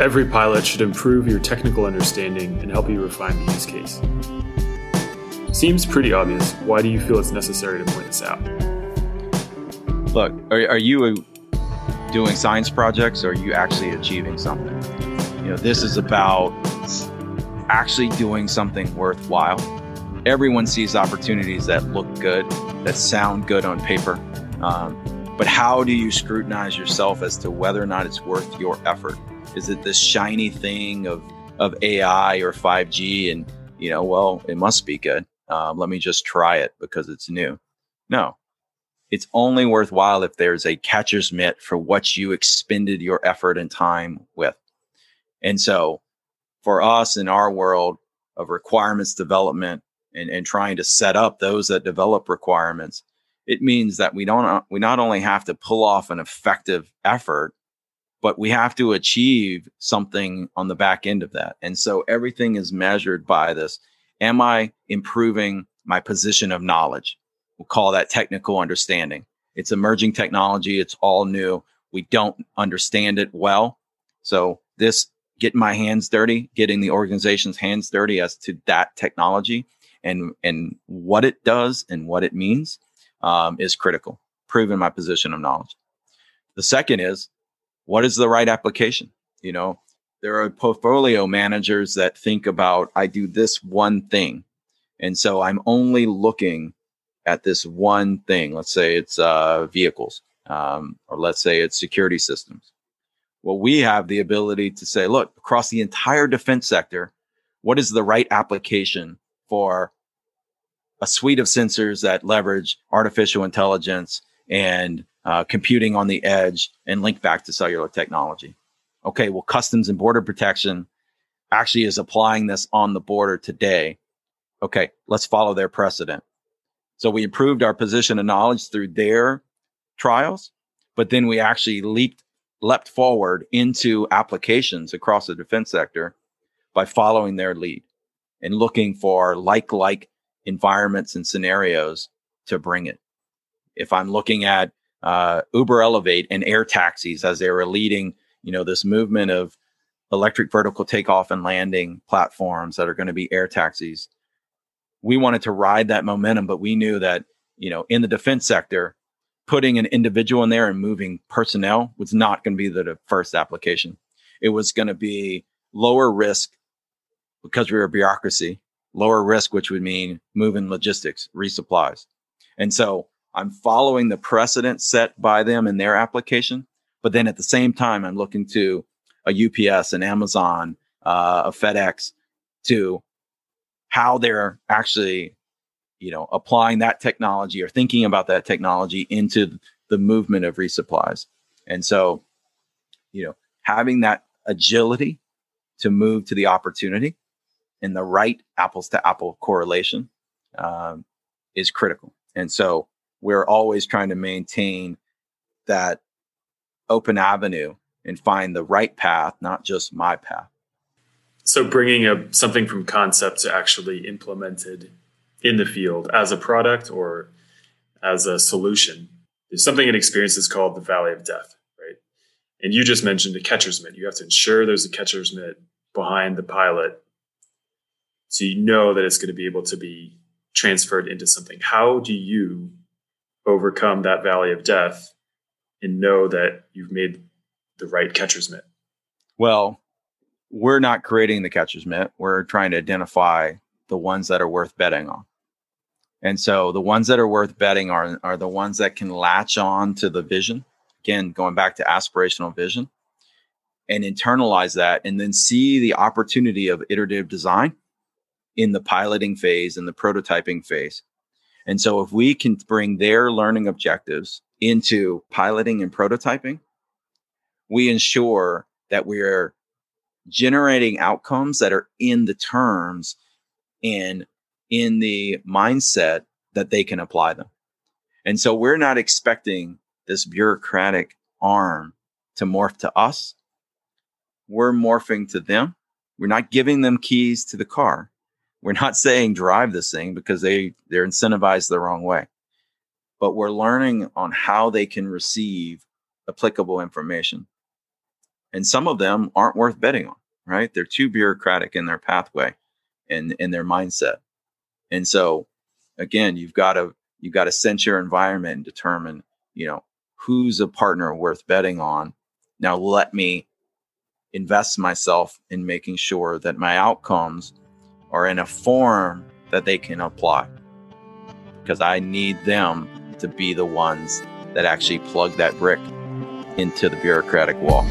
Every pilot should improve your technical understanding and help you refine the use case. Seems pretty obvious. Why do you feel it's necessary to point this out? Look, are, are you doing science projects or are you actually achieving something? You know, this is about actually doing something worthwhile. Everyone sees opportunities that look good, that sound good on paper. Um, but how do you scrutinize yourself as to whether or not it's worth your effort? Is it this shiny thing of of AI or 5G? And you know, well, it must be good. Um, let me just try it because it's new. No, it's only worthwhile if there's a catcher's mitt for what you expended your effort and time with. And so, for us in our world of requirements development and, and trying to set up those that develop requirements, it means that we don't we not only have to pull off an effective effort but we have to achieve something on the back end of that. And so everything is measured by this. Am I improving my position of knowledge? We'll call that technical understanding. It's emerging technology. It's all new. We don't understand it well. So this getting my hands dirty, getting the organization's hands dirty as to that technology and, and what it does and what it means um, is critical, proving my position of knowledge. The second is what is the right application? You know, there are portfolio managers that think about, I do this one thing. And so I'm only looking at this one thing. Let's say it's uh, vehicles, um, or let's say it's security systems. Well, we have the ability to say, look, across the entire defense sector, what is the right application for a suite of sensors that leverage artificial intelligence and uh, computing on the edge and link back to cellular technology. Okay, well, Customs and Border Protection actually is applying this on the border today. Okay, let's follow their precedent. So we improved our position of knowledge through their trials, but then we actually leaped leapt forward into applications across the defense sector by following their lead and looking for like like environments and scenarios to bring it. If I'm looking at uh, Uber Elevate and air taxis as they were leading, you know, this movement of electric vertical takeoff and landing platforms that are going to be air taxis. We wanted to ride that momentum, but we knew that, you know, in the defense sector, putting an individual in there and moving personnel was not going to be the first application. It was going to be lower risk because we were a bureaucracy, lower risk, which would mean moving logistics, resupplies. And so I'm following the precedent set by them in their application. But then at the same time, I'm looking to a UPS, an Amazon, uh, a FedEx to how they're actually, you know, applying that technology or thinking about that technology into the movement of resupplies. And so, you know, having that agility to move to the opportunity and the right apples to apple correlation um, is critical. And so we're always trying to maintain that open avenue and find the right path, not just my path. So bringing a, something from concept to actually implemented in the field as a product or as a solution. There's something in experience that's called the Valley of Death, right? And you just mentioned a catcher's mitt. You have to ensure there's a catcher's mitt behind the pilot so you know that it's going to be able to be transferred into something. How do you overcome that valley of death and know that you've made the right catcher's mitt? Well, we're not creating the catcher's mitt. We're trying to identify the ones that are worth betting on. And so the ones that are worth betting are, are the ones that can latch on to the vision. Again, going back to aspirational vision and internalize that and then see the opportunity of iterative design in the piloting phase and the prototyping phase and so if we can bring their learning objectives into piloting and prototyping, we ensure that we're generating outcomes that are in the terms and in the mindset that they can apply them. And so we're not expecting this bureaucratic arm to morph to us. We're morphing to them. We're not giving them keys to the car. We're not saying drive this thing because they they're incentivized the wrong way. But we're learning on how they can receive applicable information. And some of them aren't worth betting on, right? They're too bureaucratic in their pathway and in their mindset. And so again, you've got to you've got to sense your environment and determine, you know, who's a partner worth betting on. Now let me invest myself in making sure that my outcomes are in a form that they can apply because I need them to be the ones that actually plug that brick into the bureaucratic wall.